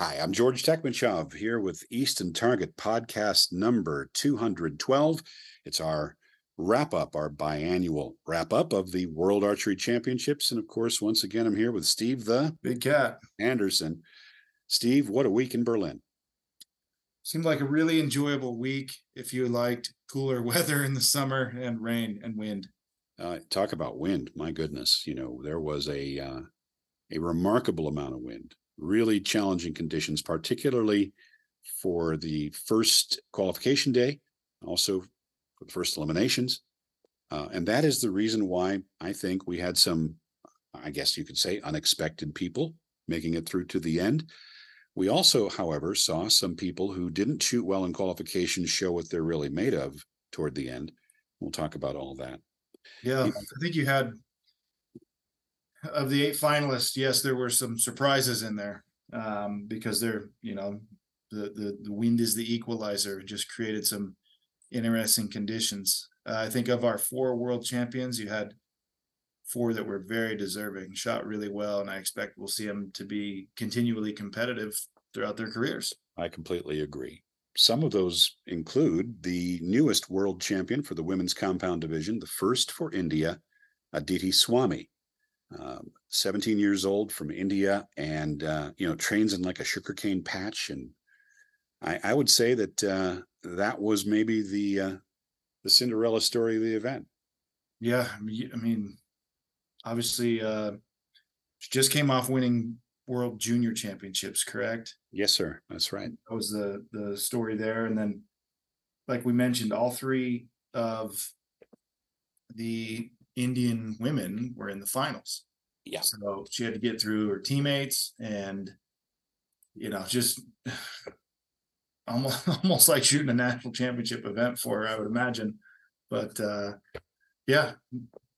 Hi, I'm George Tekmitchov here with Easton Target podcast number 212. It's our wrap up, our biannual wrap up of the World Archery Championships. And of course, once again, I'm here with Steve the Big Cat Anderson. Steve, what a week in Berlin. Seemed like a really enjoyable week if you liked cooler weather in the summer and rain and wind. Uh, talk about wind. My goodness. You know, there was a, uh, a remarkable amount of wind really challenging conditions, particularly for the first qualification day, also for the first eliminations. Uh, and that is the reason why I think we had some, I guess you could say, unexpected people making it through to the end. We also, however, saw some people who didn't shoot well in qualifications show what they're really made of toward the end. We'll talk about all that. Yeah, I think you had of the eight finalists, yes, there were some surprises in there um, because they're, you know, the, the the wind is the equalizer. It just created some interesting conditions. Uh, I think of our four world champions, you had four that were very deserving, shot really well, and I expect we'll see them to be continually competitive throughout their careers. I completely agree. Some of those include the newest world champion for the women's compound division, the first for India, Aditi Swami um, 17 years old from India and, uh, you know, trains in like a sugarcane patch. And I, I would say that uh, that was maybe the, uh, the Cinderella story of the event. Yeah. I mean, obviously, uh, she just came off winning world junior championships, correct? Yes, sir. That's right. That was the, the story there. And then, like we mentioned, all three of the Indian women were in the finals. Yeah. So she had to get through her teammates and, you know, just almost almost like shooting a national championship event for her, I would imagine. But uh yeah,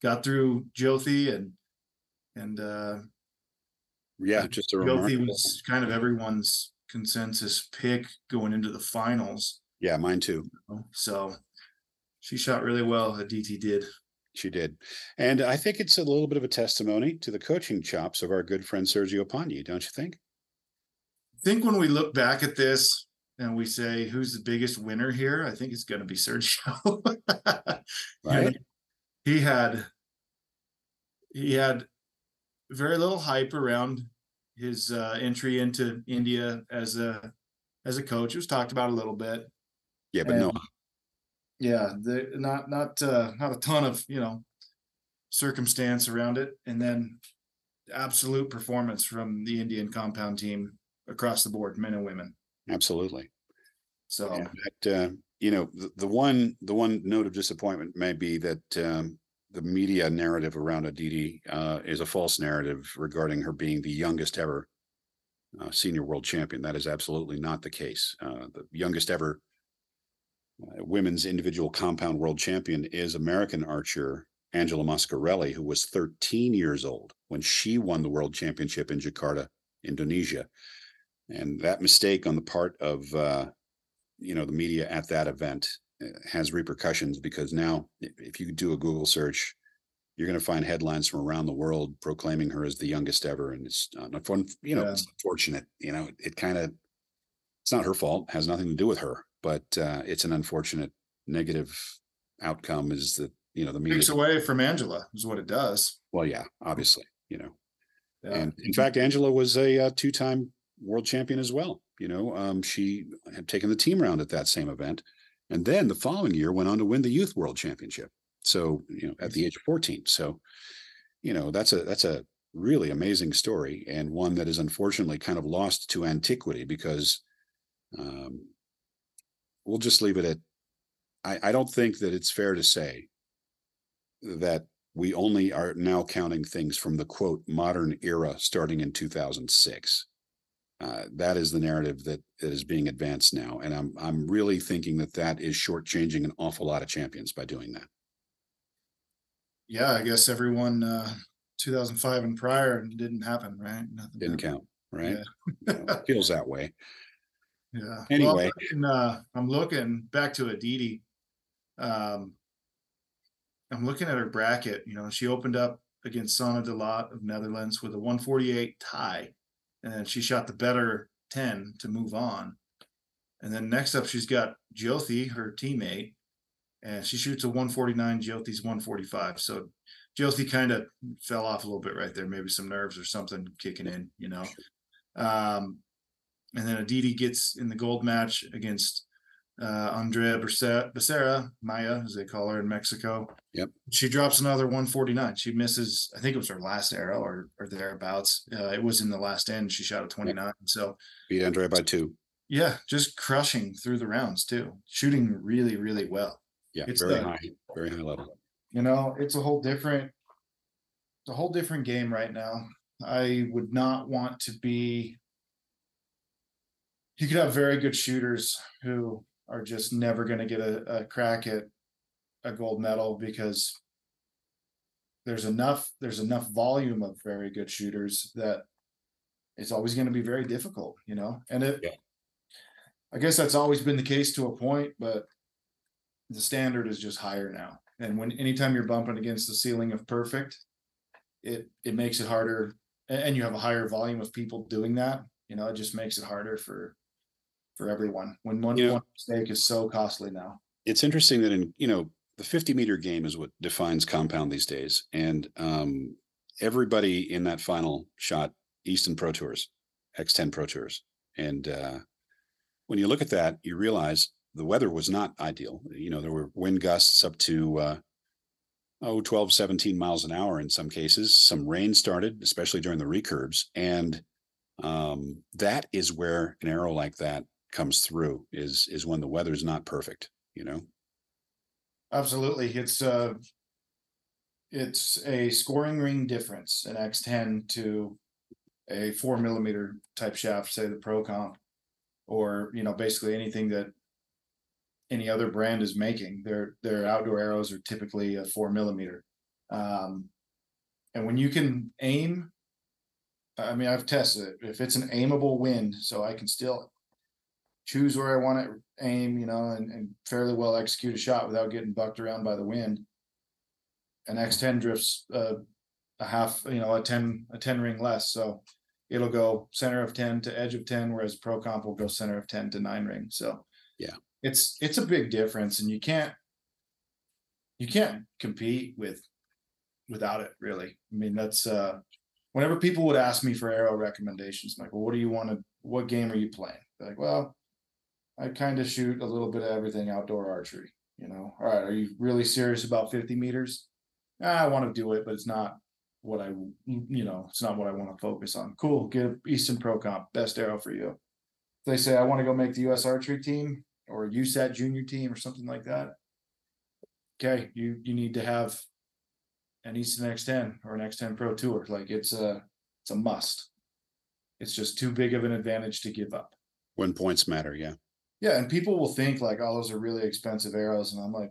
got through Jyothi and and uh yeah, just a Jyothi was kind of everyone's consensus pick going into the finals. Yeah, mine too. So she shot really well. DT did. She did. And I think it's a little bit of a testimony to the coaching chops of our good friend Sergio Pagni, don't you think? I think when we look back at this and we say who's the biggest winner here, I think it's going to be Sergio. right? he had he had very little hype around his uh, entry into India as a as a coach. It was talked about a little bit. Yeah, but and, no yeah the not not uh not a ton of you know circumstance around it and then absolute performance from the indian compound team across the board men and women absolutely so uh, you know the, the one the one note of disappointment may be that um, the media narrative around Aditi uh, is a false narrative regarding her being the youngest ever uh, senior world champion. That is absolutely not the case. Uh, the youngest ever women's individual compound world champion is American archer Angela Moscarelli, who was 13 years old when she won the world championship in Jakarta, Indonesia. And that mistake on the part of uh, you know the media at that event uh, has repercussions because now if you do a Google search, you're going to find headlines from around the world proclaiming her as the youngest ever, and it's uh, you know yeah. it's unfortunate. You know, it kind of it's not her fault, has nothing to do with her but uh, it's an unfortunate negative outcome is that you know the media takes away from Angela is what it does. Well, yeah, obviously, you know, yeah. and in fact, Angela was a, a uh, two-time world champion as well. You know, um, she had taken the team round at that same event, and then the following year went on to win the youth world championship. So you know, at the age of fourteen. So you know, that's a that's a really amazing story and one that is unfortunately kind of lost to antiquity because um, we'll just leave it at I, I don't think that it's fair to say that we only are now counting things from the quote modern era starting in 2006. Uh, that is the narrative that, that is being advanced now, and I'm I'm really thinking that that is shortchanging an awful lot of champions by doing that. Yeah, I guess everyone uh, 2005 and prior didn't happen, right? Nothing didn't happened. count, right? Yeah. feels that way. Yeah. Anyway, well, uh, I'm looking back to Aditi. Um, I'm looking at her bracket. You know, she opened up against Sanne de Laat of Netherlands with a 148 tie, and then she shot the better ten to move on. And then next up, she's got Jyothi, her teammate, and she shoots a 149. Jyothi's 145. So Jyothi kind of fell off a little bit right there. Maybe some nerves or something kicking in, you know. Um, and then Aditi gets in the gold match against uh, Andrea Becer- Becerra, Maya, as they call her in Mexico. Yep. She drops another 149. She misses, I think it was her last arrow or, or thereabouts. Uh, it was in the last end. She shot a 29. So, Beat Andrea by two. yeah, just crushing through the rounds too, shooting really, really well. Yeah, It's very the- high, very high level. You know, it's a whole different, it's a whole different game right now. I would not want to be. You could have very good shooters who are just never going to get a, a crack at a gold medal because there's enough there's enough volume of very good shooters that it's always going to be very difficult, you know. And it, Yeah. I guess that's always been the case to a point, but the standard is just higher now. And when anytime you're bumping against the ceiling of perfect, it it makes it harder. And you have a higher volume of people doing that. You know, it just makes it harder for for everyone. When one, Yeah. one mistake is so costly now. It's interesting that in, you know, the 50 meter game is what defines compound these days. And um, everybody in that final shot Easton Pro Tours, X10 Pro Tours. And uh, when you look at that, you realize the weather was not ideal. You know, there were wind gusts up to, uh, oh, 12, 17 miles an hour in some cases. Some rain started, especially during the recurves. And um, that is where an arrow like that comes through is is when the weather's not perfect, you know. Absolutely. It's uh it's a scoring ring difference an X10 to a four millimeter type shaft, say the Pro Comp, or you know, basically anything that any other brand is making. Their their outdoor arrows are typically a four millimeter. Um and when you can aim, I mean I've tested it. If it's an aimable wind, so I can still choose where I want to aim, you know, and, and fairly well execute a shot without getting bucked around by the wind. An X10 drifts uh, a half, you know, a 10, a 10 ring less. So it'll go center of 10 to edge of 10, whereas Pro Comp will go center of 10 to nine ring. So Yeah. it's it's a big difference, and you can't you can't compete with without it really. I mean, that's uh whenever people would ask me for arrow recommendations, I'm like, well, what do you want to what game are you playing? They're like, well, I kind of shoot a little bit of everything outdoor archery, you know. All right, are you really serious about 50 meters? Ah, I want to do it, but it's not what I, you know, it's not what I want to focus on. Cool, get Easton Pro Comp, best arrow for you. If they say I want to go make the US archery team or USAT junior team or something like that. Okay, you you need to have an Easton X10 or an X10 Pro Tour. Like it's a it's a must. It's just too big of an advantage to give up. When points matter, yeah. Yeah, and people will think like, oh, those are really expensive arrows, and I'm like,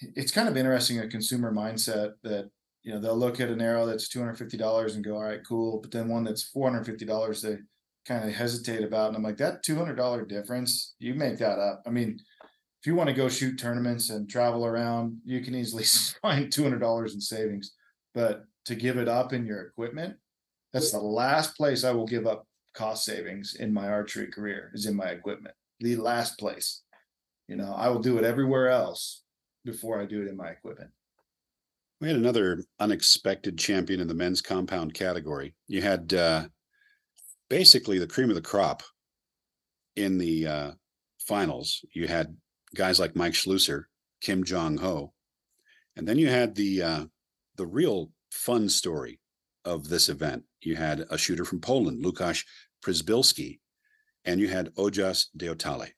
it's kind of interesting a consumer mindset that you know they'll look at an arrow that's two hundred fifty dollars and go, all right, cool, but then one that's four hundred fifty dollars, they kind of hesitate about, and I'm like, that two hundred dollar difference, you make that up. I mean, if you want to go shoot tournaments and travel around, you can easily find two hundred dollars in savings, but to give it up in your equipment, that's the last place I will give up cost savings in my archery career is in my equipment the last place. You know, I will do it everywhere else before I do it in my equipment. We had another unexpected champion in the men's compound category. You had uh, basically the cream of the crop in the uh, finals. You had guys like Mike Schloesser, Kim Jong Ho, and then you had the uh, the real fun story of this event. You had a shooter from Poland, Lukasz Przybylski, and you had Ojas Deotale.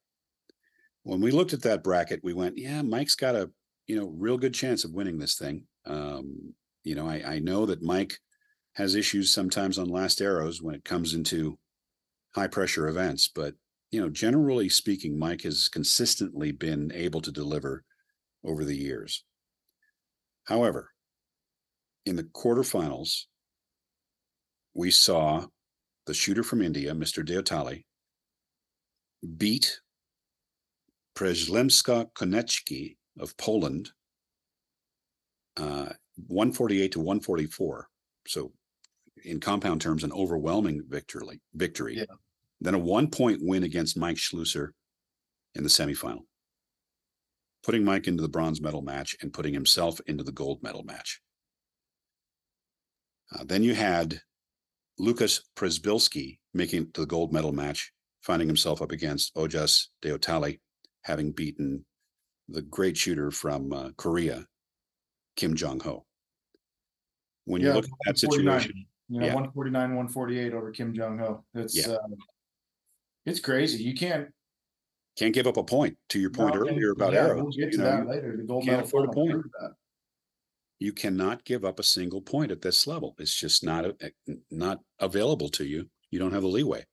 When we looked at that bracket, we went, yeah, Mike's got a you know real good chance of winning this thing. Um, you know, I, I know that Mike has issues sometimes on last arrows when it comes into high pressure events, but you know, generally speaking, Mike has consistently been able to deliver over the years. However, in the quarterfinals, we saw the shooter from India, Mr. Deotale, beat Przemysław Konecki of Poland, uh, 148 to 144. So, in compound terms, an overwhelming victory. Victory. Yeah. Then a one point win against Mike Schloesser in the semifinal, putting Mike into the bronze medal match and putting himself into the gold medal match. Uh, then you had Lucas Przybylski making it to the gold medal match, finding himself up against Ojas Deotale, having beaten the great shooter from uh, Korea, Kim Jong Ho. When you look at that situation, You know, Yeah. one forty-nine, one forty-eight over Kim Jong Ho. It's, Yeah. uh, it's crazy. You can't. can't give up a point. To your point no, earlier about yeah, arrows, We'll get you to know, that later. The gold can't afford a point. you cannot give up a single point at this level. It's just not uh, a- not available to you. You don't have the leeway.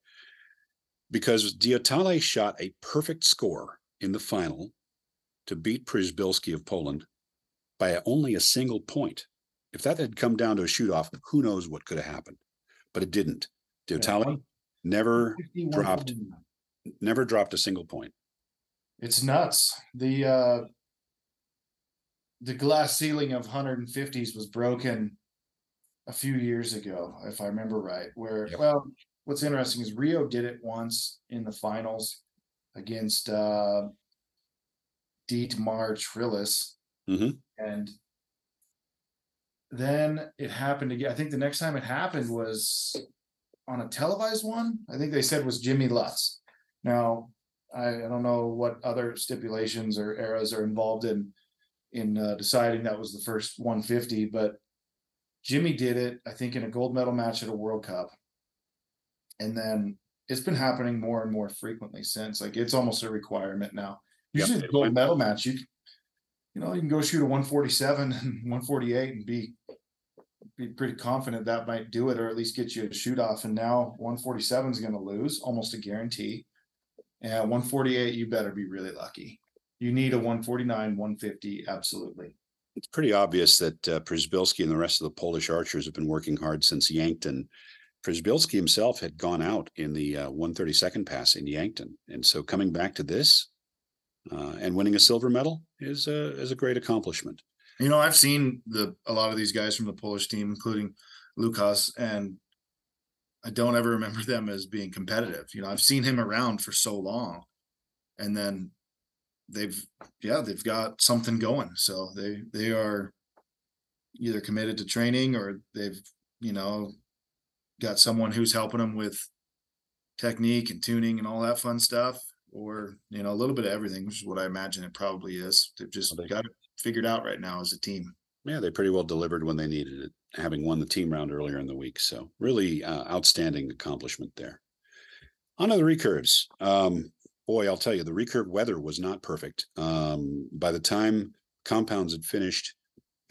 Because Deotale shot a perfect score in the final to beat Przybylski of Poland by only a single point. If that had come down to a shoot off, who knows what could have happened? But it didn't. One- never dropped. never dropped a single point. It's nuts. The uh the glass ceiling of 150s was broken a few years ago, if I remember right. Where Yep. well, what's interesting is Reo did it once in the finals against uh Dietmar Trillus. Mhm. And then it happened again. I think the next time it happened was on a televised one. I think they said was Jimmy Lutz. Now, I, I don't know what other stipulations or eras are involved in in uh, deciding that was the first 150, but Jimmy did it, I think, in a gold medal match at a World Cup. And then it's been happening more and more frequently since. Like it's almost a requirement now. Yep, Usually, the gold went- medal match, you you know, you can go shoot a 147 and 148 and be be pretty confident that might do it, or at least get you a shoot off. And now 147 is going to lose, almost a guarantee. And 148, you better be really lucky. You need a 149, 150, absolutely. It's pretty obvious that uh, and the rest of the Polish archers have been working hard since Yankton. Przybylski himself had gone out in the uh, 132nd pass in Yankton, and so coming back to this uh, and winning a silver medal is a is a great accomplishment. You know, I've seen the a lot of these guys from the Polish team, including Lukas, and I don't ever remember them as being competitive. You know, I've seen him around for so long, and then they've yeah, they've got something going. So they they are either committed to training or they've you know got someone who's helping them with technique and tuning and all that fun stuff or you know a little bit of everything which is what i imagine it probably is they've just got it figured out right now as a team Yeah, they pretty well delivered when they needed it, having won the team round earlier in the week. So really uh, outstanding accomplishment there. On to the recurves. Um, boy, I'll tell you, the recurve weather was not perfect. Um, by the time compounds had finished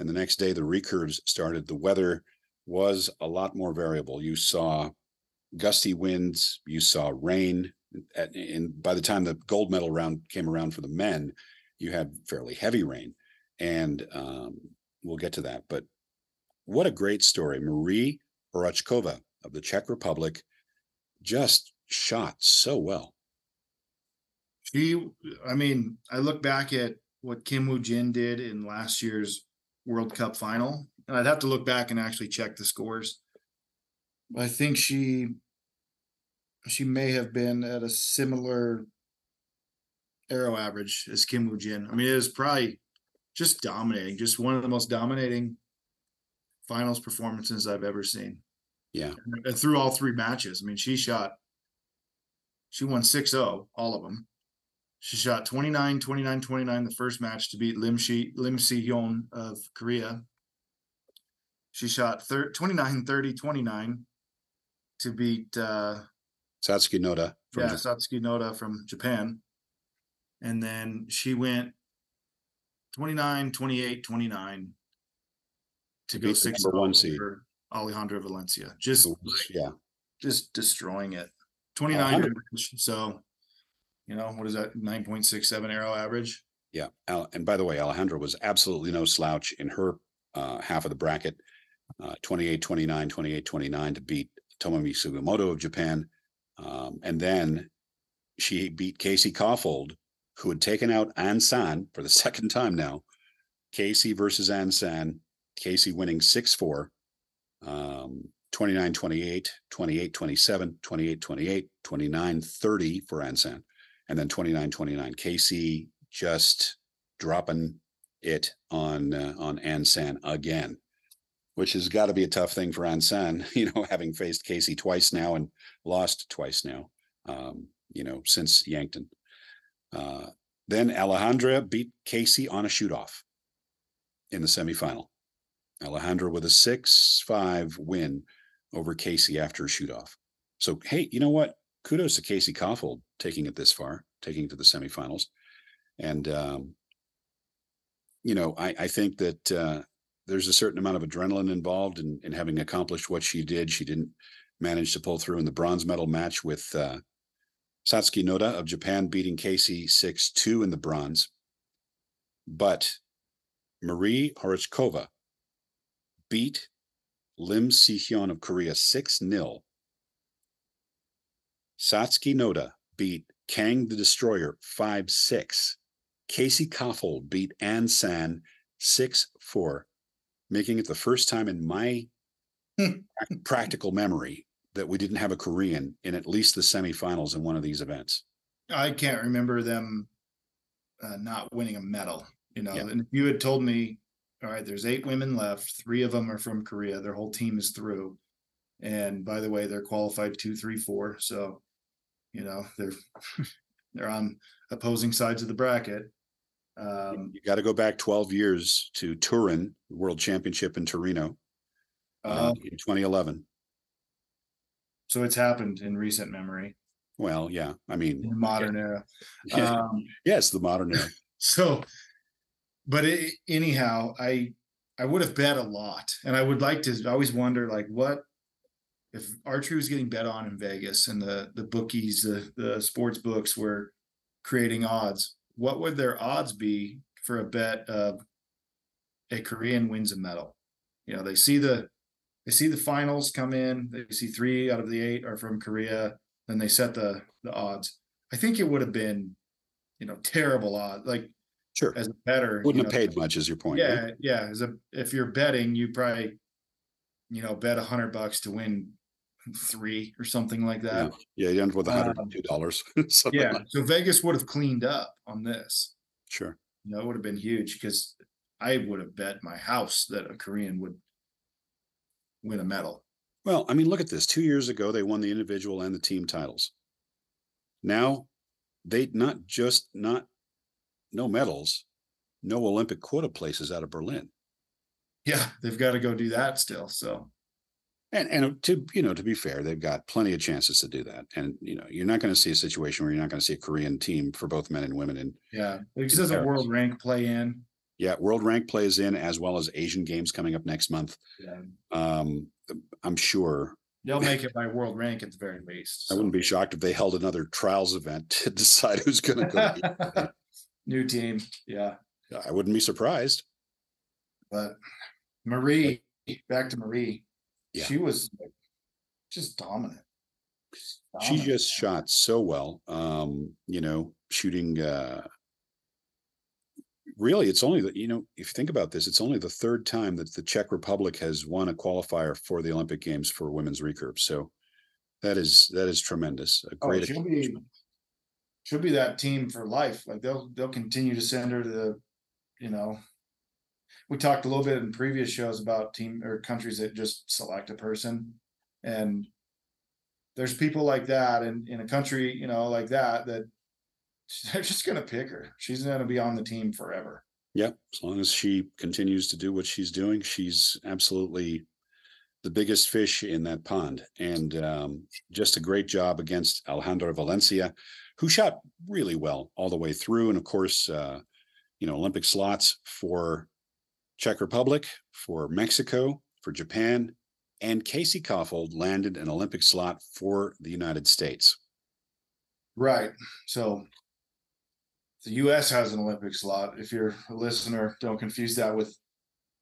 and the next day the recurves started, the weather was a lot more variable. You saw gusty winds, you saw rain. At, and by the time the gold medal round came around for the men, you had fairly heavy rain. And um, we'll get to that. But what a great story. Marie Horáčková of the Czech Republic just shot so well. she i mean i look back at what kim woo jin did in last year's world cup final and i'd have to look back and actually check the scores i think she she may have been at a similar arrow average as kim woo jin i mean it was probably just dominating just one of the most dominating finals performances i've ever seen Yeah. and through all three matches. I mean, she shot, she won 6 0, all of them. She shot 29, 29, 29 the first match to beat Lim, Shi, Lim Si Hyun of Korea. She shot thir- 29, 30, 29 to beat, uh, Satsuki Noda from yeah, Japan. Satsuki Noda from Japan. And then she went 29, 28, 29 to To go beat the six number one seed. over Alejandra Valencia. Just yeah. just destroying it. 29 100. average. So, you know, what is that? 9.67 arrow average. Yeah. Al- and by the way, Alejandra was absolutely no slouch in her uh, half of the bracket, uh, 28 29, 28 29 to beat Tomomi Sugimoto of Japan. Um, and then she beat Casey Kaufhold, who had taken out Ansan for the second time now. Casey versus Ansan, Casey winning 6 4. Um, 29 28, 28 27, 28 28, 29 30 for Ansan, and then 29 29. Casey just dropping it on uh, on Ansan again, which has got to be a tough thing for Ansan, you know, having faced Casey twice now and lost twice now, um, you know, since Yankton. Uh, then Alejandra beat Casey on a shoot off in the semifinal. Alejandra with a 6 5 win over Casey after a shoot off. So, hey, you know what? Kudos to Casey Kaufhold taking it this far, taking it to the semifinals. And, um, you know, I, I think that uh, there's a certain amount of adrenaline involved in, in having accomplished what she did. She didn't manage to pull through in the bronze medal match with uh, Satsuki Noda of Japan beating Casey 6 2 in the bronze. But Marie Horáčková beat Lim Si Hyun of Korea 6 0. Satsuki Noda beat Kang the Destroyer 5 6. Casey Kaufhold beat Ann San 6 4, making it the first time in my hmm. practical memory that we didn't have a Korean in at least the semifinals in one of these events. I can't remember them uh, not winning a medal. You know, Yeah. and if you had told me, all right, there's eight women left, three of them are from Korea, their whole team is through. And by the way, they're qualified two, three, four. So, you know, they're they're on opposing sides of the bracket. Um, You got to go back 12 years to Turin, World Championship in Torino uh, uh, in 2011. So it's happened in recent memory, Well, yeah, I mean, in modern era. yeah, Um, yes, the modern era. so but it, anyhow i i would have bet a lot and i would like to I always wonder like what if archery was getting bet on in vegas and the the bookies the the sports books were creating odds what would their odds be for a bet of a korean wins a medal you know they see the they see the finals come in they see three out of the eight are from korea then they set the the odds i think it would have been you know terrible odds like Sure. as a better. Wouldn't have know, paid much, is your point. right? Yeah, yeah. As a if you're betting, you probably, you know, bet a hundred bucks to win three or something like that. Yeah, yeah you end up with a $102. Um, something Yeah. like- So Vegas would have cleaned up on this. Sure. You know, it would have been huge because I would have bet my house that a Korean would win a medal. Well, I mean, look at this. Two years ago, they won the individual and the team titles. Now, they not just not no medals, no Olympic quota places out of Berlin. Yeah, they've got to go do that still. So And and to you know, to be fair, they've got plenty of chances to do that. And you know, you're not going to see a situation where you're not going to see a Korean team for both men and women. And yeah, In doesn't world rank play in? Yeah, world rank plays in as well as Asian games coming up next month. Yeah. Um, I'm sure They'll make it by world rank at the very least. I wouldn't be shocked if they held another trials event to decide who's going to go. New team, yeah. I wouldn't be surprised. But Marie, back to Marie, Yeah. she was like, just dominant. Just she just shot so well um you know shooting uh really it's only that you know if you think about this it's only the third time that the czech republic has won a qualifier for the olympic games for women's recurve so that is that is tremendous a Oh, great she'll be she'll be that team for life. Like they'll they'll continue to send her to the, you know. We talked a little bit in previous shows about team or countries that just select a person. And there's people like that in, in a country, you know, like that, that they're just gonna pick her. She's gonna be on the team forever. yeah as long as she continues to do what she's doing she's absolutely the biggest fish in that pond and um, just a great job against alejandra valencia who shot really well all the way through and of course uh, you know olympic slots for czech republic for mexico for japan and casey Kaufhold landed an olympic slot for the united states Right. So the US has an Olympic slot. If you're a listener, don't confuse that with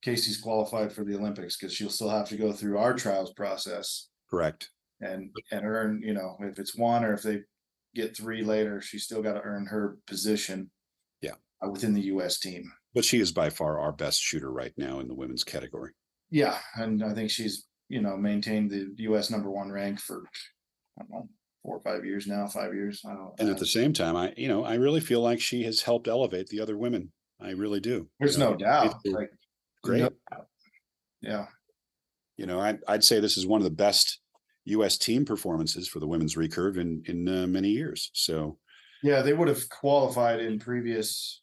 Casey's qualified for the Olympics because she'll still have to go through our trials process correct and and earn, you know, if it's one or if they get three later, she's still got to earn her position. Yeah. uh, Within the US team. but she is by far our best shooter right now in the women's category Yeah, and I think she's you know, maintained the US number one rank for, I don't know, four or five years now, five years. I don't. And uh, at the same time, I, you know, I really feel like she has helped elevate the other women. I really do. you There's know. no doubt, like. Great. no doubt. Yeah, You know, I'd, I'd say this is one of the best US team performances for the women's recurve in, in uh, many years. So, yeah, they would have qualified in previous.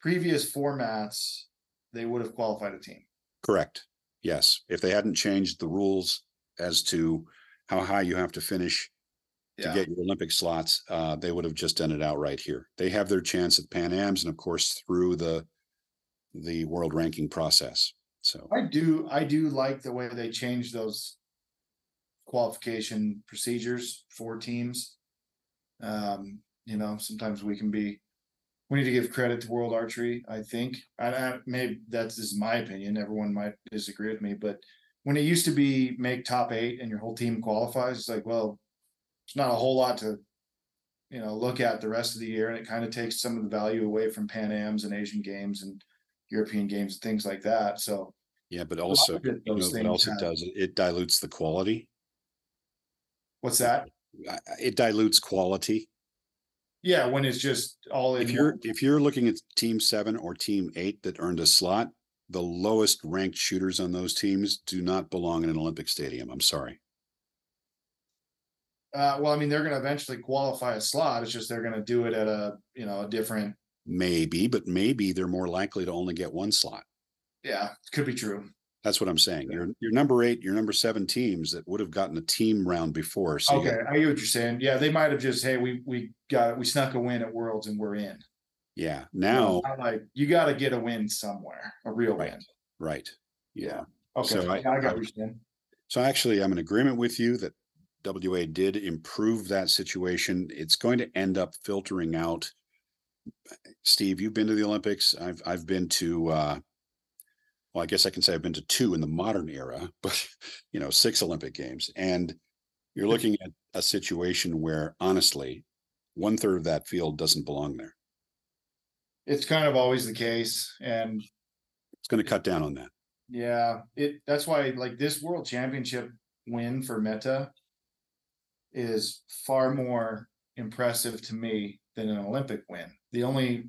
Previous formats, they would have qualified a team. correct. Yes. If they hadn't changed the rules as to how high you have to finish to Yeah, get your Olympic slots, uh, they would have just done it outright here. They have their chance at Pan Ams and of course through the, the world ranking process. So, I do, I do like the way they change those. Qualification procedures for teams. Um, you know, sometimes we can be. We need to give credit to World Archery, I think. I, I, maybe that's just my opinion. Everyone might disagree with me, but. When it used to be make top eight and your whole team qualifies, it's like, well. It's not a whole lot to. You know, look at the rest of the year and it kind of takes some of the value away from Pan Ams and Asian games and. European games and things like that, so. yeah, but also, you know, those what things else it does, it dilutes the quality. What's that? It dilutes quality. Yeah, when it's just all in. If you're, one- if you're looking at team seven or team eight that earned a slot, the lowest ranked shooters on those teams do not belong in an Olympic stadium. I'm sorry. Uh, well, I mean, they're gonna eventually qualify a slot. It's just they're gonna do it at a, you know, a different, Maybe, but maybe they're more likely to only get one slot. yeah, could be true. That's what I'm saying. Your, your number eight, your number seven teams that would have gotten a team round before. So Okay, got- I get what you're saying. Yeah, they might have just, hey, we, we got, we snuck a win at Worlds and we're in. yeah, You now, Like, you gotta get a win somewhere, a real Right. win. right. Yeah. Okay, So I- I got what you're saying. So actually, I'm in agreement with you that WA did improve that situation. It's going to end up filtering out. Steve, you've been to the Olympics. I've I've been to uh well, I guess I can say I've been to two in the modern era, but you know, six Olympic games. And you're looking at a situation where honestly, one third of that field doesn't belong there. It's kind of always the case and It's going to cut down on that. Yeah, it that's why like this world championship win for Meta is far more impressive to me than an Olympic win. The only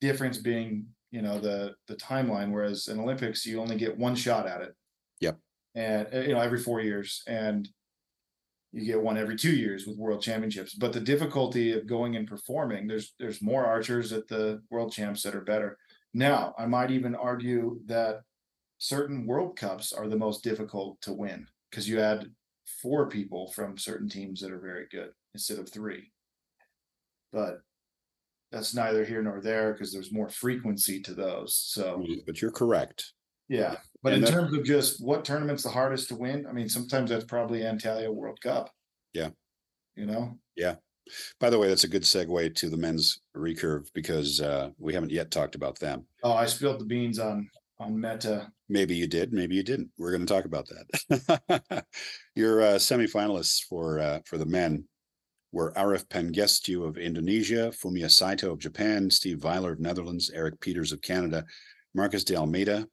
difference being, you know, the the timeline whereas in Olympics you only get one shot at it. Yep. And uh, you know every 4 years and you get one every 2 years with world championships. But the difficulty of going and performing there's there's more archers at the world champs that are better. Now, I might even argue that certain World Cups are the most difficult to win because you add four people from certain teams that are very good instead of three. But that's neither here nor there because there's more frequency to those. So But you're correct. yeah. But And in terms of just what tournament's the hardest to win, I mean, sometimes that's probably Antalya World Cup. Yeah. You know? Yeah. By the way, that's a good segue to the men's recurve because uh we haven't yet talked about them. Oh, I spilled the beans on on Meta. Maybe you did, maybe you didn't. We're going to talk about that. Your uh, semifinalists for uh, for the men were Arif Pangestu of Indonesia, Fumiya Saito of Japan, Steve Wijler of Netherlands, Eric Peters of Canada, Marcus D'Almeida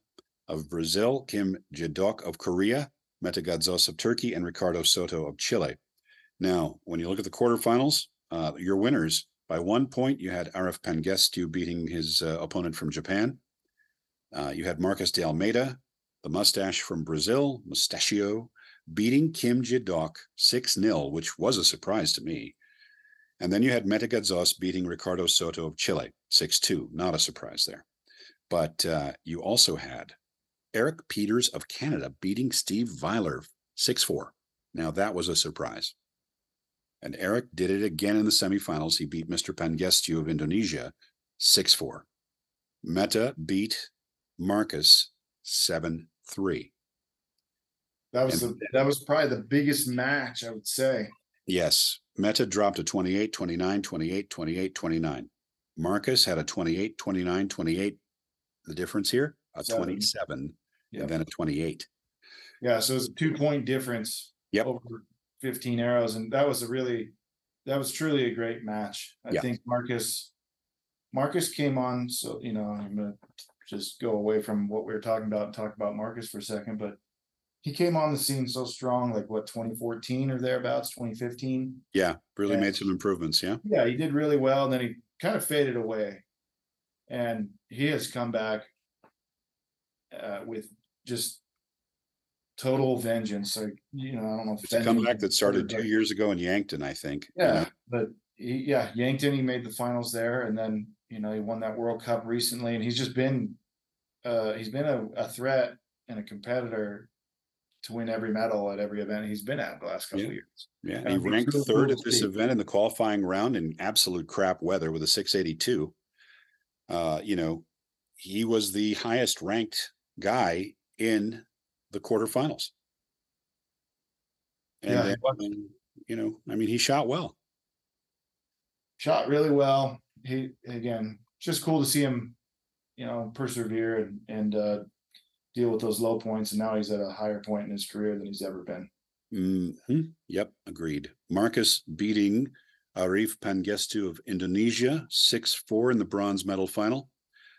of Brazil, Kim Je Deok of Korea, Mete Gazoz of Turkey, and Ricardo Soto of Chile. Now, when you look at the quarterfinals, uh, your winners by one point, you had Arif Pangestu beating his uh, opponent from Japan. Uh, you had Marcus D'Almeida, the mustache from Brazil, Mustachio, beating Kim Je Deok 6 0, which was a surprise to me. And then you had Mete Gazoz beating Ricardo Soto of Chile 6 2, not a surprise there. But uh, you also had Eric Peters of Canada beating Steve Wijler 6 4. Now that was a surprise. And Eric did it again in the semifinals. He beat Mr. Pangestu of Indonesia 6 4. Meta beat Marcus 7 3. That was And- the, that was probably the biggest match, I would say. Yes. Meta dropped to 28, 29, 28, 28, 29. Marcus had a 28, 29, 28. The difference here, a Seven. 27 Yep. and then a 28. Yeah, so it was a two point difference. Yep. Over fifteen arrows, and that was a really, that was truly a great match. I Yeah. think Marcus. Marcus came on, so you know, I'm gonna just go away from what we were talking about and talk about Marcus for a second, but. he came on the scene so strong, like what, twenty fourteen or thereabouts, twenty fifteen? Yeah, really Yeah. made some improvements. Yeah. Yeah, he did really well, and then he kind of faded away. And he has come back uh, with just total vengeance. Like, you know, I don't know. if It's a comeback that started two years ago in Yankton, I think. you Yeah, know. but he, yeah, Yankton, he made the finals there, and then you know he won that World Cup recently, and he's just been, uh, he's been a, a threat and a competitor to win every medal at every event he's been at the last couple Yeah. of years. Yeah, And he ranked really third cool at this see. event in the qualifying round in absolute crap weather with a six eighty-two. Uh, you know, he was the highest ranked guy in the quarterfinals. And Yeah, then, he was. you know, I mean, he shot well. shot really well. He again, just cool to see him, you know, persevere and and uh, deal with those low points. And now he's at a higher point in his career than he's ever been. Mhm. Yep, agreed. Marcus beating Arif Pangestu of Indonesia, six four in the bronze medal final.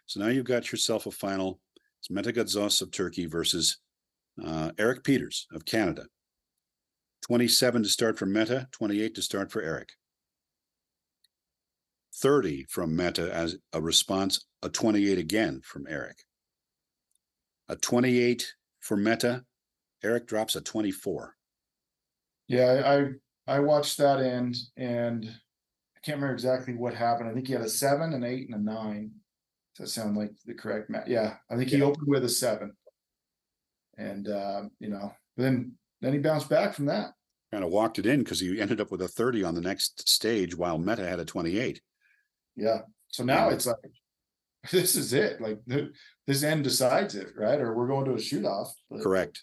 So now you've got yourself a final. It's Mete Gazoz of Turkey versus uh, Eric Peters of Canada. Twenty-seven to start for Meta, twenty-eight to start for Eric. Thirty from Meta as a response, a twenty-eight again from Eric. A twenty-eight for Meta, Eric drops a twenty-four. Yeah, I I, watched that end, and I can't remember exactly what happened. I think he had a seven, an eight, and a nine. Does that sound like the correct math? Yeah, I think he opened with a seven, and uh, you know, then then he bounced back from that. kind of walked it in because he ended up with a 30 on the next stage while Meta had a 28. Yeah. So now Yeah. it's like, this is it. Like this end decides it, right? Or we're going to a shoot off. Correct.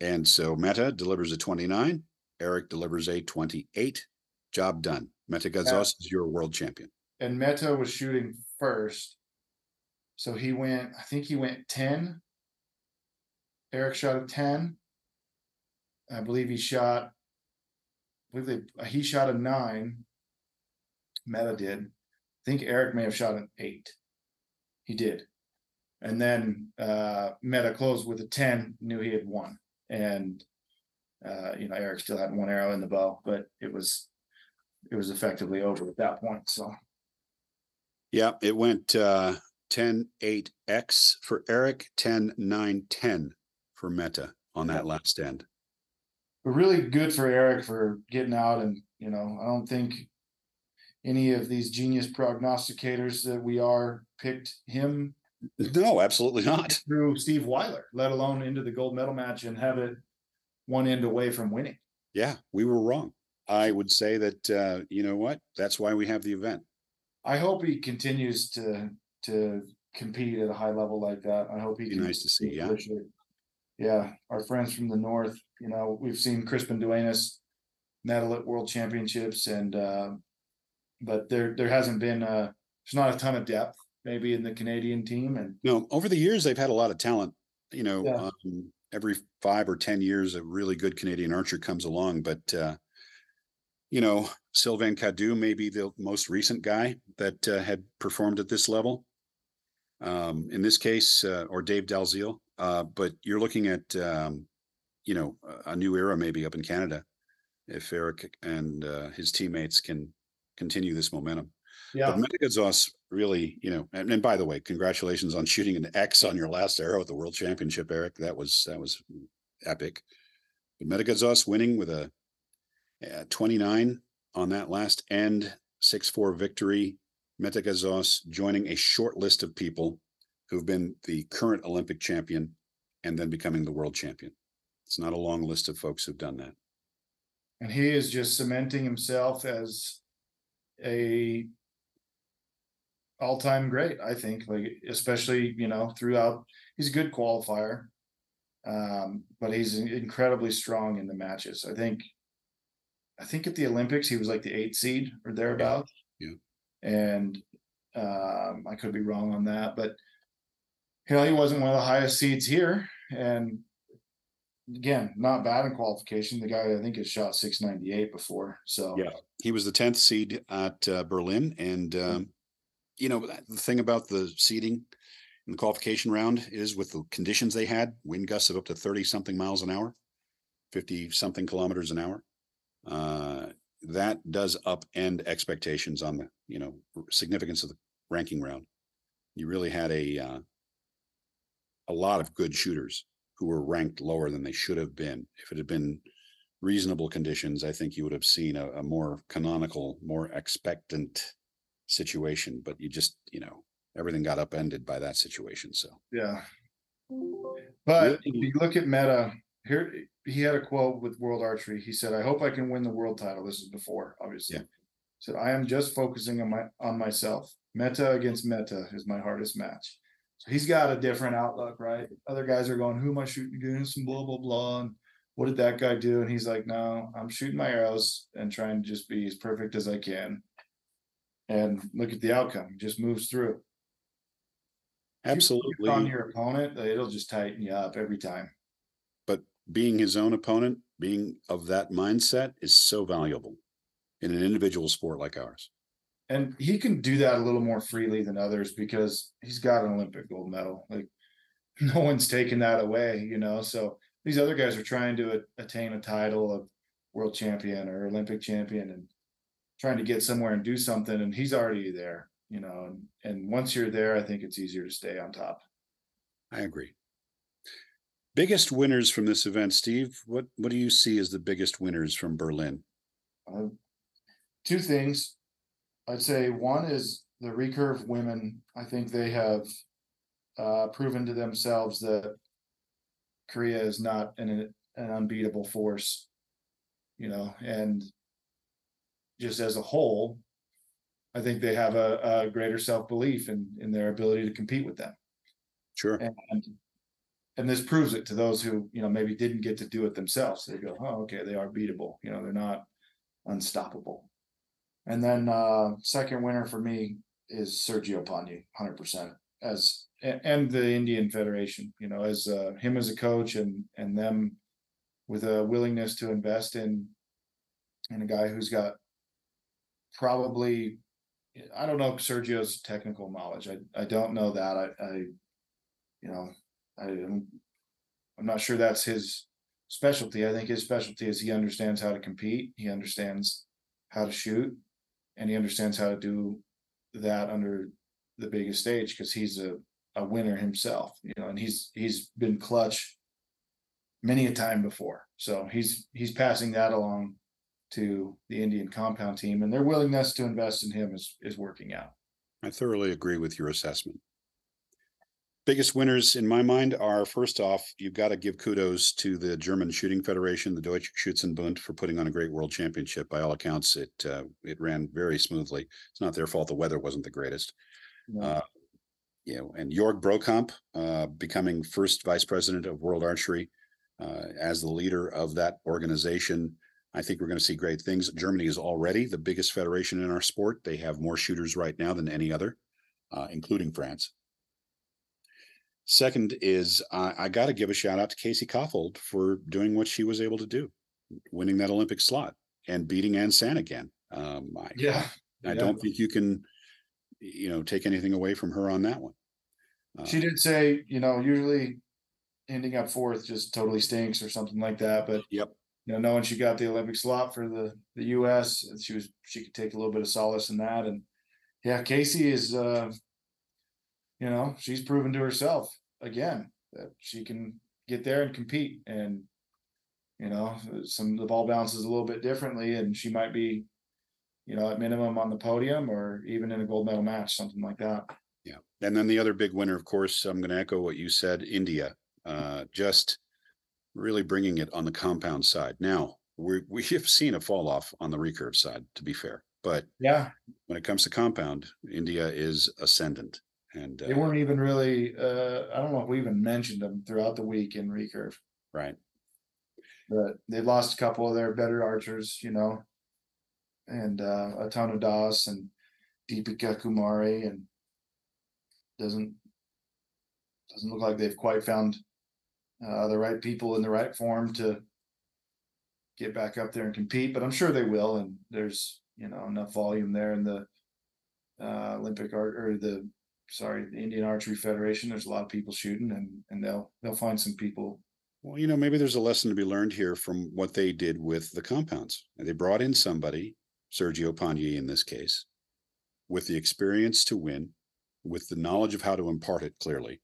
And so Meta delivers a 29. Eric delivers a 28. Job done. Meta Gazoz is your world champion. And Meta was shooting first. So he went, I think he went 10. Eric shot a 10. I believe he shot, I believe they, he shot a nine. Meta did. I think Eric may have shot an eight. He did. And then uh Meta closed with a 10, knew he had won. And uh, you know, Eric still had one arrow in the bow, but it was it was effectively over at that point. So Yeah, it went uh 10 8 X for Eric, 10 9 10 for Meta on that last end. but really good for Eric for getting out and you know, I don't think any of these genius prognosticators that we are picked him No, absolutely not. through Steve Wijler, let alone into the gold medal match and have it one end away from winning. Yeah, we were wrong. I would say that uh, you know what? That's why we have the event. I hope he continues to to compete at a high level like that. I hope he Be can nice to see, yeah. Yeah, our friends from the north, you know, we've seen Crispin Duenas medal at world championships and uh but there there hasn't been uh there's not a ton of depth maybe in the Canadian team and No, over the years they've had a lot of talent. You know, Yeah. um, every five or ten years, a really good Canadian archer comes along. But uh, you know, Sylvain Cadu may be the most recent guy that uh, had performed at this level. Um, in this case, uh, or Dave Dalziel. Uh, but you're looking at um, you know a- a new era maybe up in Canada if Eric and uh, his teammates can continue this momentum. yeah, But Mete Gazoz really, you know, and, and by the way, congratulations on shooting an X on your last arrow at the World Championship, Eric. That was that was epic. But Mete Gazoz winning with a, uh 29 on that last end, 6-4 victory. Mete Gazoz joining a short list of people who've been the current Olympic champion and then becoming the world champion. It's not a long list of folks who've done that. and he is just cementing himself as a all-time great i think like especially you know throughout he's a good qualifier. Um but he's incredibly strong in the matches. I think i think at the olympics he was like the eighth seed or thereabout. Yeah. and um i could be wrong on that but you know he wasn't one of the highest seeds here. And again not bad in qualification the guy i think has shot 698 before so Yeah. he was the 10th seed at uh, Berlin. And, um, you know, the thing about the seeding, in the qualification round is with the conditions they had, wind gusts of up to thirty something miles an hour, fifty something kilometers an hour. Uh, that does upend expectations on the, you know, significance of the ranking round. You really had a uh, a lot of good shooters who were ranked lower than they should have been. If it had been reasonable conditions, I think you would have seen a, a more canonical, more expectant situation, but you just, you know, everything got upended by that situation. So Yeah. But if you look at Meta, here, he had a quote with World Archery. He said, I hope I can win the world title. This is before, obviously. Yeah. Said, I am just focusing on my on myself. Meta against meta is my hardest match. So he's got a different outlook, right? Other guys are going, Who am I shooting against? And blah blah blah. And what did that guy do? And he's like, No, I'm shooting my arrows and trying to just be as perfect as I can. And look at the outcome. He just moves through. If you absolutely. on your opponent, uh, it'll just tighten you up every time. but being his own opponent, being of that mindset is so valuable in an individual sport like ours. And he can do that a little more freely than others because he's got an Olympic gold medal. Like no one's taking that away, you know. So these other guys are trying to attain a title of world champion or Olympic champion and trying to get somewhere and do something. And he's already there, you know. And, and once you're there, I think it's easier to stay on top. I agree. Biggest winners from this event, Steve. What what do you see as the biggest winners from Berlin? Uh, two things. I'd say one is the recurve women. I think they have uh, proven to themselves that Korea is not an an unbeatable force, you know, and just as a whole, I think they have a, a greater self belief in in their ability to compete with them, Sure. and and this proves it to those who you know maybe didn't get to do it themselves. They go, oh, okay, they are beatable. You know, they're not unstoppable. And then uh second winner for me is Sergio Pagni, hundred percent as and the Indian Federation, you know, as uh him as a coach and and them with a willingness to invest in in a guy who's got probably I don't know Sergio's technical knowledge. I I don't know that. I I you know, I am I'm not sure that's his specialty. I think his specialty is he understands how to compete, he understands how to shoot, and he understands how to do that under the biggest stage because he's a, a winner himself, you know, and he's he's been clutch many a time before. So he's he's passing that along to the Indian compound team, and their willingness to invest in him is is working out. I thoroughly agree with your assessment. Biggest winners in my mind are first off, you've got to give kudos to the German Shooting Federation, the Deutsche Schützenbund, for putting on a great world championship. By all accounts, it uh, it ran very smoothly. It's not their fault the weather wasn't the greatest. Know? Uh, you know, and Jorg Brokamp uh, becoming first vice president of World Archery uh, as the leader of that organization. I think we're going to see great things. Germany is already the biggest federation in our sport. They have more shooters right now than any other, uh, including France. Second is uh, I got to give a shout out to Casey Kaufhold for doing what she was able to do, winning that Olympic slot and beating An San again. Um, I, yeah, I yeah. don't think you can, you know, take anything away from her on that one. Uh, She did say, you know, usually ending up fourth just totally stinks or something like that. But Yep. you know, knowing she got the Olympic slot for the the U.S., she was she could take a little bit of solace in that. And yeah, Casey is, uh, you know, she's proven to herself again that she can get there and compete. And you know, some the ball bounces a little bit differently, and she might be, you know, at minimum on the podium or even in a gold medal match, something like that. Yeah. And then the other big winner, of course, I'm going to echo what you said, India, uh, just really bringing it on the compound side. Now, we we have seen a fall off on the recurve side, to be fair, but Yeah, when it comes to compound, India is ascendant. And They uh, weren't even really, uh, I don't know if we even mentioned them throughout the week in recurve, right, but they lost a couple of their better archers, you know. And uh, Atanu Das and Deepika Kumari and doesn't doesn't look like they've quite found uh, the right people in the right form to get back up there and compete, but I'm sure they will. And there's you know enough volume there in the uh, Olympic art or the sorry, the Indian Archery Federation, there's a lot of people shooting and, and they'll, they'll find some people. Well, you know, maybe there's a lesson to be learned here from what they did with the compounds. They brought in somebody, Sergio Pagni in this case, with the experience to win, with the knowledge of how to impart it clearly.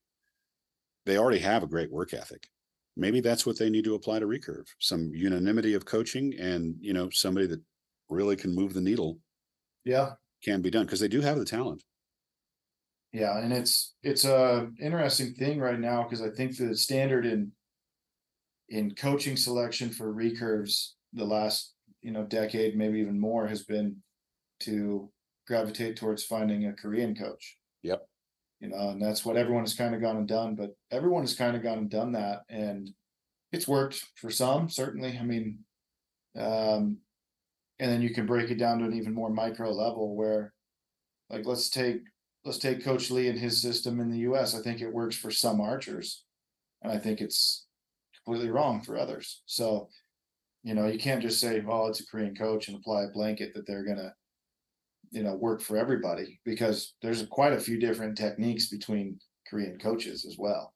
They already have a great work ethic. Maybe that's what they need to apply to recurve, some unanimity of coaching and, you know, somebody that really can move the needle Yeah. can be done because they do have the talent. Yeah, and it's it's a interesting thing right now because I think the standard in in coaching selection for recurves the last you know decade, maybe even more, has been to gravitate towards finding a Korean coach. Yep. You know, and that's what everyone has kind of gone and done, but everyone has kind of gone and done that, and it's worked for some, certainly. I mean, um, and then you can break it down to an even more micro level where, like, let's take let's take Coach Lee and his system in the US. I think it works for some archers. And I think it's completely wrong for others. So, you know, you can't just say, oh, it's a Korean coach and apply a blanket that they're gonna, you know, work for everybody because there's quite a few different techniques between Korean coaches as well.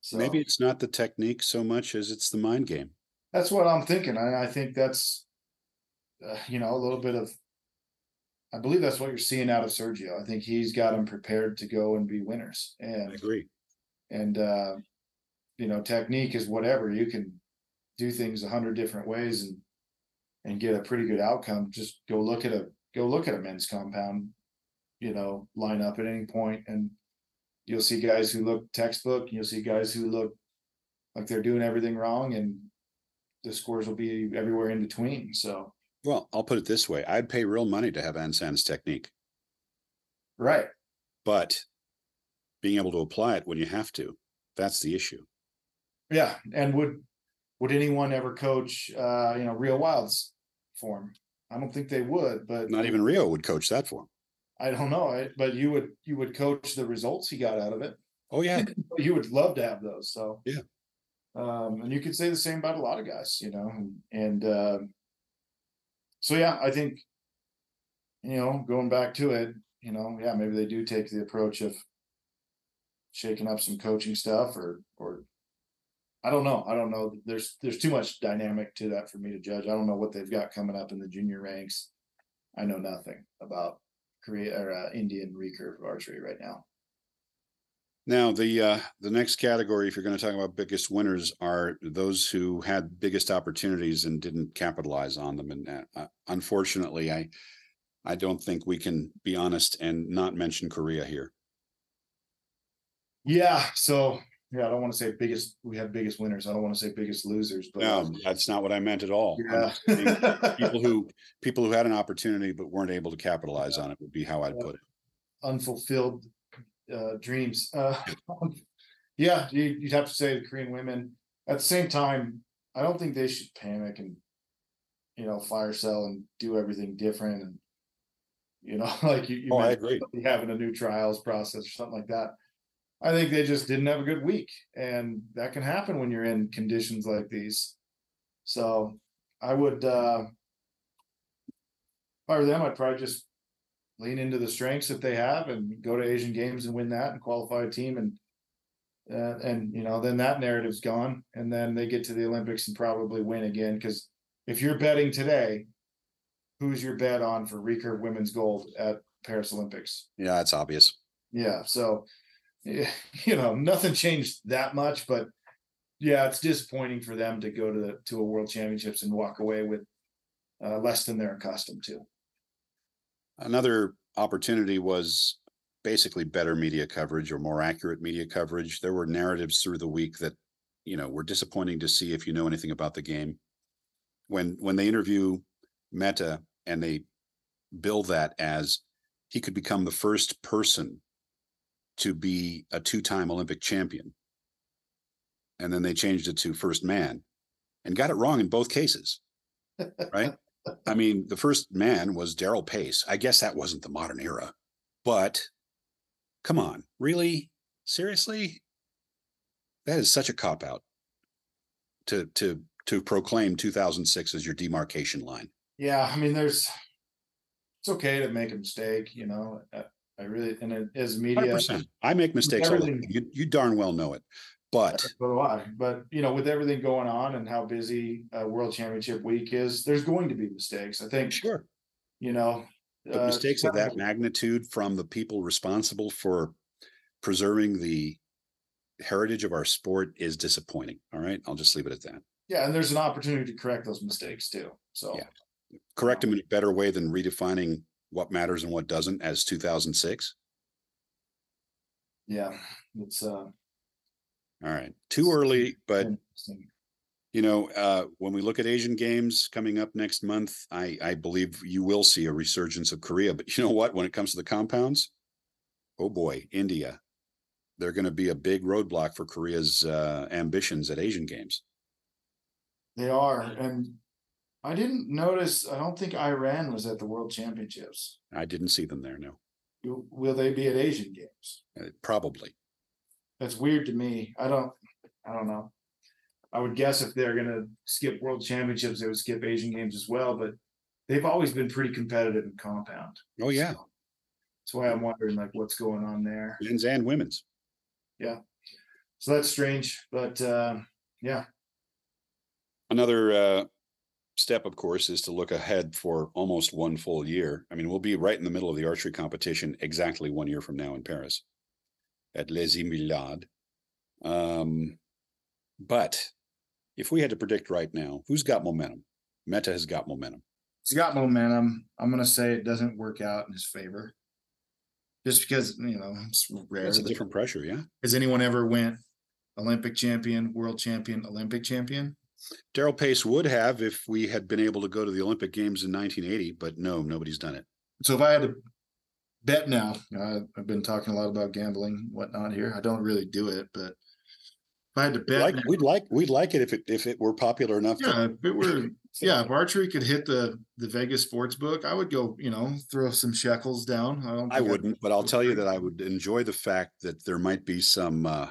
So Maybe it's not the technique so much as it's the mind game. that's what I'm thinking. I, I think that's, uh, you know, a little bit of I believe that's what you're seeing out of Sergio. I think he's got them prepared to go and be winners. And I agree. and uh, you know, technique is whatever. You can do things a hundred different ways and and get a pretty good outcome. Just go look at a go look at a men's compound, you know, line up at any point and you'll see guys who look textbook, you'll see guys who look like they're doing everything wrong and the scores will be everywhere in between. So Well, I'll put it this way. I'd pay real money to have An San's technique, right. but being able to apply it when you have to, that's the issue. Yeah, and would would anyone ever coach uh, you know, Reo Wilde's form? I don't think they would, but Not even Reo would coach that for him. I don't know. I, but you would you would coach the results he got out of it. Oh, yeah. You would love to have those. So Yeah. Um, and you could say the same about a lot of guys, you know, and, and uh, so yeah, I think you know, going back to it, you know, yeah, maybe they do take the approach of shaking up some coaching stuff or or I don't know. I don't know. There's there's too much dynamic to that for me to judge. I don't know what they've got coming up in the junior ranks. I know nothing about Korea or uh, Indian recurve archery right now. Now, the uh, the next category, if you're going to talk about biggest winners, are those who had biggest opportunities and didn't capitalize on them. And uh, uh, unfortunately, I I don't think we can be honest and not mention Korea here. Yeah. So yeah, I don't want to say biggest. We had biggest winners. I don't want to say biggest losers, but No, that's not what I meant at all. Yeah. people who people who had an opportunity but weren't able to capitalize on it would be how I'd put it. unfulfilled uh, dreams. Uh, yeah, you, you'd have to say the Korean women. At the same time, I don't think they should panic and you know fire sell and do everything different and you know like you, you Oh, I agree. having a new trials process or something like that. I think they just didn't have a good week, and that can happen when you're in conditions like these. So I would, uh, if I were them, I'd probably just lean into the strengths that they have and go to Asian Games and win that and qualify a team and uh, and you know then that narrative's gone and then they get to the Olympics and probably win again because if you're betting today, who's your bet on for recurve women's gold at Paris Olympics? Yeah, it's obvious. Yeah, so you know, nothing changed that much, but yeah, it's disappointing for them to go to the to a world championships and walk away with uh, less than they're accustomed to. Another opportunity was basically better media coverage or more accurate media coverage. There were narratives through the week that, you know, were disappointing to see if you know anything about the game. When when they interview Meta and they bill that as he could become the first person to be a two-time Olympic champion. And then they changed it to first man and got it wrong in both cases. Right? I mean, the first man was Darrell Pace. I guess that wasn't the modern era, but come on, really? Seriously? That is such a cop out to to to proclaim 2006 as your demarcation line. Yeah, I mean, there's it's okay to make a mistake, you know. I really, and it- as media, percent. I make mistakes all the time. everything- You, you darn well know it. But so do I, but you know, with everything going on and how busy uh World Championship week is, there's going to be mistakes. I think, sure, you know. but uh, mistakes of that magnitude from the people responsible for preserving the heritage of our sport is disappointing. All right, I'll just leave it at that. Yeah, and there's an opportunity to correct those mistakes too, so. Yeah. Correct them in a better way than redefining what matters and what doesn't as two thousand six. Yeah, it's uh. All right, too early, but you know, uh, when we look at Asian games coming up next month, I, I believe you will see a resurgence of Korea. But you know what? When it comes to the compounds, oh boy, India, they're going to be a big roadblock for Korea's uh, ambitions at Asian games. They are, and I didn't notice, I don't think Iran was at the World Championships. I didn't see them there. No, Will- they be at Asian Games? Uh, probably. That's weird to me. I don't, I don't know. I would guess if they're gonna skip World Championships, they would skip Asian Games as well, but they've always been pretty competitive in compound. Oh yeah, So That's why I'm wondering like what's going on there. men's and women's. Yeah. So that's strange, but uh, yeah, Another uh, step, of course, is to look ahead for almost one full year. I mean, we'll be right in the middle of the archery competition exactly one year from now in Paris at Les Invalides. Um, but if we had to predict right now, who's got momentum? Meta has got momentum. he's got momentum. I'm gonna say it doesn't work out in his favor. Just because, you know, it's rare. It's a different pressure, yeah. Has anyone ever went Olympic champion, world champion, Olympic champion? Darrell Pace would have if we had been able to go to the Olympic Games in 1980, but no, nobody's done it. So if I had to bet now, uh, I've been talking a lot about gambling, whatnot here. I don't really do it, but if I had to bet, Like now- we'd like we'd like it if it if it were popular enough. to- yeah, if it were, yeah, if archery could hit the the Vegas sports book, I would go, you know, throw some shekels down. I don't. I think I'd- wouldn't, but I'll tell you that I would enjoy the fact that there might be some uh,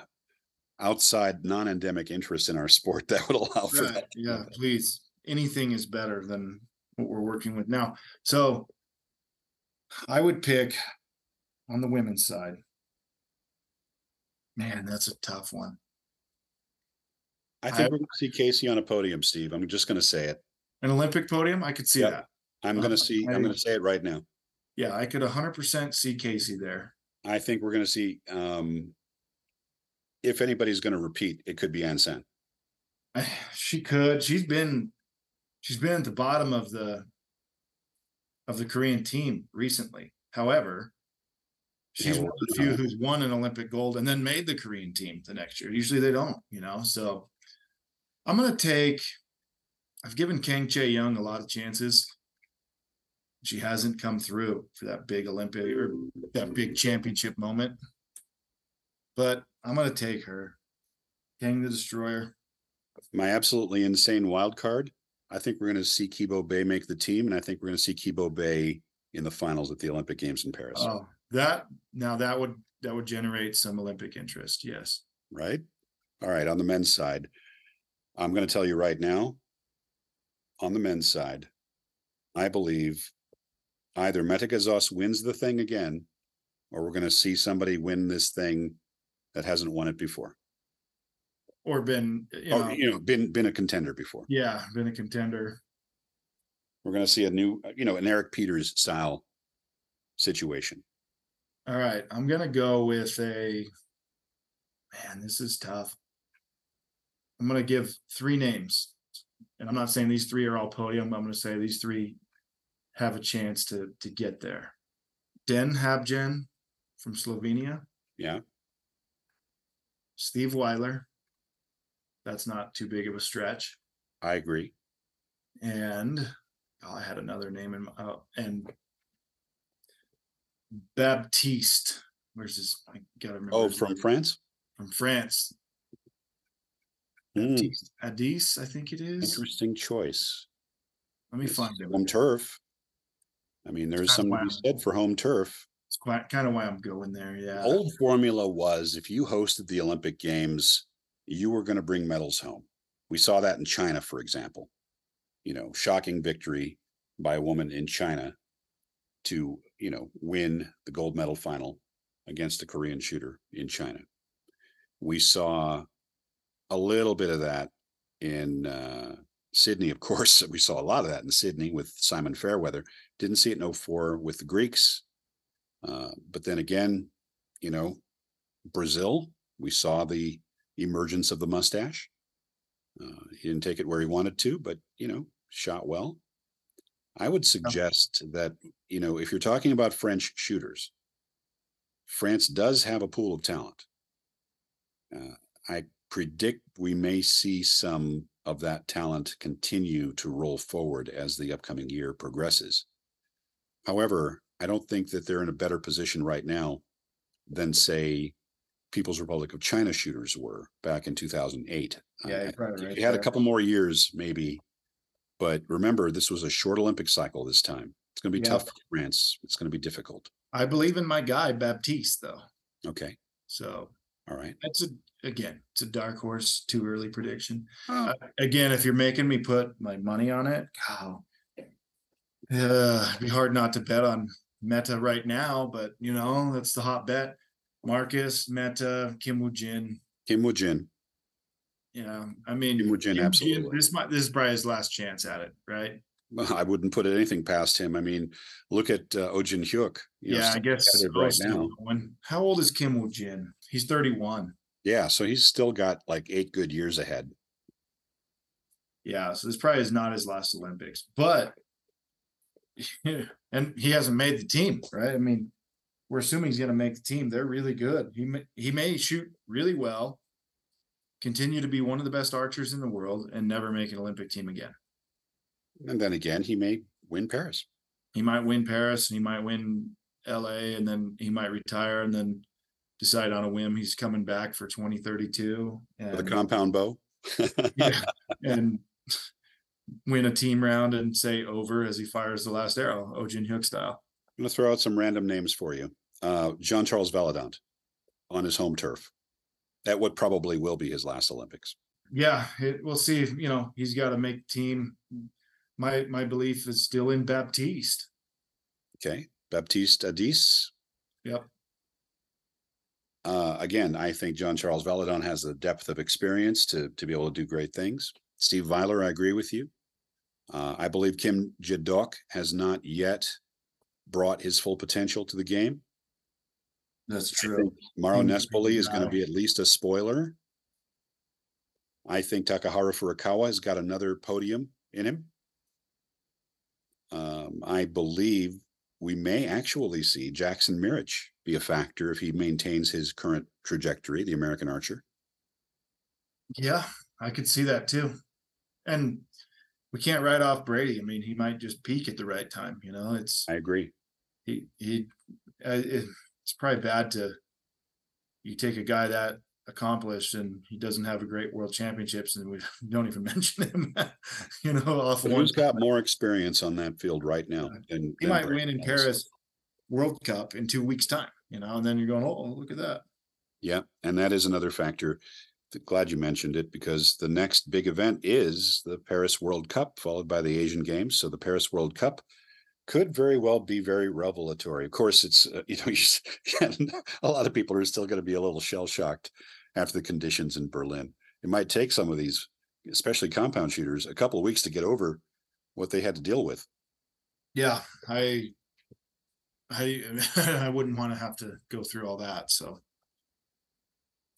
outside non-endemic interest in our sport that would allow for Right, that. Yeah, please. Anything is better than what we're working with now. So I would pick on the women's side. Man, that's a tough one. I I- think we're going to see Casey on a podium, Steve. I'm just going to say it. An Olympic podium, I could see that. I'm going Uh, to see. I'm going to say it right now. Yeah, I could hundred percent see Casey there. I think we're going to see. Um, if anybody's going to repeat, it could be An San. She could. She's been she's been at the bottom of the of the Korean team recently. However, she's Yeah, one of the few who's won an Olympic gold and then made the Korean team the next year. Usually they don't, you know. So I'm gonna take I've given Kang Chae Young a lot of chances. She hasn't come through for that big Olympic or that big championship moment. But I'm gonna take her. Kang the Destroyer. My absolutely insane wild card. I think we're going to see Ki Bo Bae make the team, and I think we're going to see Ki Bo Bae in the finals at the Olympic Games in Paris. Oh, that now that would that would generate some Olympic interest. Yes. right? All right, on the men's side, I'm going to tell you right now, on the men's side, I believe either Mete Gazoz wins the thing again, or we're going to see somebody win this thing that hasn't won it before, Or been you or know, you know, been been a contender before. yeah, been a contender. We're going to see a new, uh, you know, an Eric Peters style situation. All right. I'm gonna go with a man, this is tough. I'm gonna give three names. And I'm not saying these three are all podium. I'm gonna say these three have a chance to to get there. Den Habjan from Slovenia, Yeah, Steve Wijler. That's not too big of a stretch. I agree. and oh, I had another name in my oh, and Baptiste. Where's his? I gotta remember. Oh, from name. France. from France. Hmm, Baptiste Addis, I think it is. interesting choice. Let me It's find it. Home turf. I mean, there's something to be said for home turf. It's quite kind of why I'm going there. Yeah. old formula was if you hosted the Olympic Games, you were going to bring medals home. We saw that in China, for example. You know, shocking victory by a woman in China to you know, win the gold medal final against a Korean shooter in China. We saw a little bit of that in uh, Sydney, of course. We saw a lot of that in Sydney with Simon Fairweather. Didn't see it in 04 with the Greeks. Uh, but then again, you know, Brazil, we saw the emergence of the mustache. Uh, he didn't take it where he wanted to, but you know, shot well. I would suggest that you know if you're talking about French shooters, France does have a pool of talent. Uh, I predict we may see some of that talent continue to roll forward as the upcoming year progresses. However, I don't think that they're in a better position right now than say People's Republic of China shooters were back in 2008. Yeah, Uh, right you had a couple more years, maybe. But remember, this was a short Olympic cycle this time. It's going to be Yeah. tough for France. It's going to be difficult. I believe in my guy Baptiste though. Okay. So All right. that's a again, it's a dark horse, too early prediction. Oh, Uh, again, if you're making me put my money on it, wow. Uh, it'd be hard not to bet on Meta right now, but you know, that's the hot bet. Marcus, Meta, Kim Woo Jin. Kim Woo Jin. You know, I mean, Kim Woo Jin, absolutely. This might this is probably his last chance at it, right? Well, I wouldn't put anything past him. I mean, look at uh, Ojin Hyuk. you know, yeah, I guess right now. going. How old is Kim Woo Jin? He's 31. Yeah, so he's still got like eight good years ahead. Yeah, so this probably is not his last Olympics, but and he hasn't made the team, right? I mean, we're assuming he's going to make the team. They're really good. He may, he may shoot really well, continue to be one of the best archers in the world, and never make an Olympic team again. And then again, he may win Paris. He might win Paris, and he might win L.A., and then he might retire, and then decide on a whim he's coming back for 2032 with a compound bow. yeah, and win a team round and say over as he fires the last arrow, Ojin Hyuk style. I'm going to throw out some random names for you. Uh, Jean Charles Valladont on his home turf. At what probably will be his last Olympics. Yeah, it, we'll see. If, you know, he's got to make team. My my belief is still in Baptiste. Okay. Baptiste Addis. Yep. Uh, again, I think John Charles Valladont has the depth of experience to, to be able to do great things. Steve Wijler, I agree with you. Uh, I believe Kim Je Deok has not yet brought his full potential to the game. That's true. Mauro Nespoli is going to be at least a spoiler. I think Takaharu Furukawa has got another podium in him. Um, I believe we may actually see Jackson Mirich be a factor if he maintains his current trajectory, the American archer. Yeah, I could see that too. And we can't write off Brady. I mean, he might just peak at the right time. You know, it's I agree. he he. Uh, it's probably bad to you take a guy that accomplished and he doesn't have a great world championships and we don't even mention him. you know, off But one who's got more experience on that field right now? Than, he than might Brady win in? Paris World Cup in two weeks' time, you know, and then you're going, oh, look at that. Yeah, and that is another factor. Glad you mentioned it because the next big event is the Paris World Cup, followed by the Asian Games. So the Paris World Cup could very well be very revelatory. Of course, it's uh, you know just, a lot of people are still going to be a little shell shocked after the conditions in Berlin. It might take some of these, especially compound shooters, a couple of weeks to get over what they had to deal with. Yeah, I, I, I wouldn't want to have to go through all that. So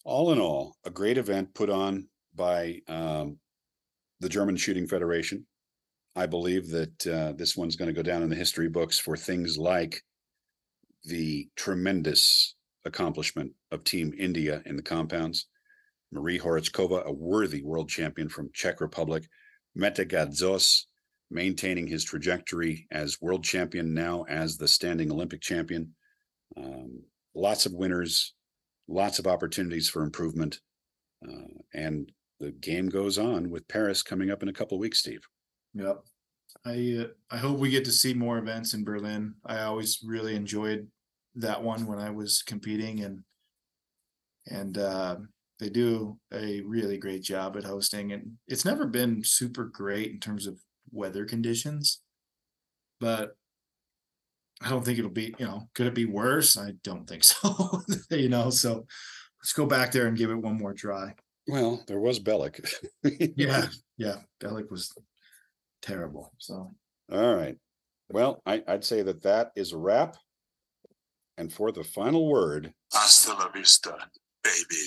all in all, a great event put on by um, the German Shooting Federation. I believe that uh, this one's going to go down in the history books for things like the tremendous accomplishment of Team India in the compounds. Marie Horáčková, a worthy world champion from Czech Republic. Mete Gazoz, maintaining his trajectory as world champion now as the standing Olympic champion. Um, lots of winners, lots of opportunities for improvement. Uh, and the game goes on with Paris coming up in a couple weeks, Steve. Yep. I uh, I hope we get to see more events in Berlin. I always really enjoyed that one when I was competing and and uh, they do a really great job at hosting and it's never been super great in terms of weather conditions. But I don't think it'll be, you know, could it be worse? I don't think so. You know, so let's go back there and give it one more try. Well, there was Belek. Yeah, yeah, Belek was terrible, so. All right. Well, I, I'd say that that is a wrap. And for the final word, Hasta la vista, baby.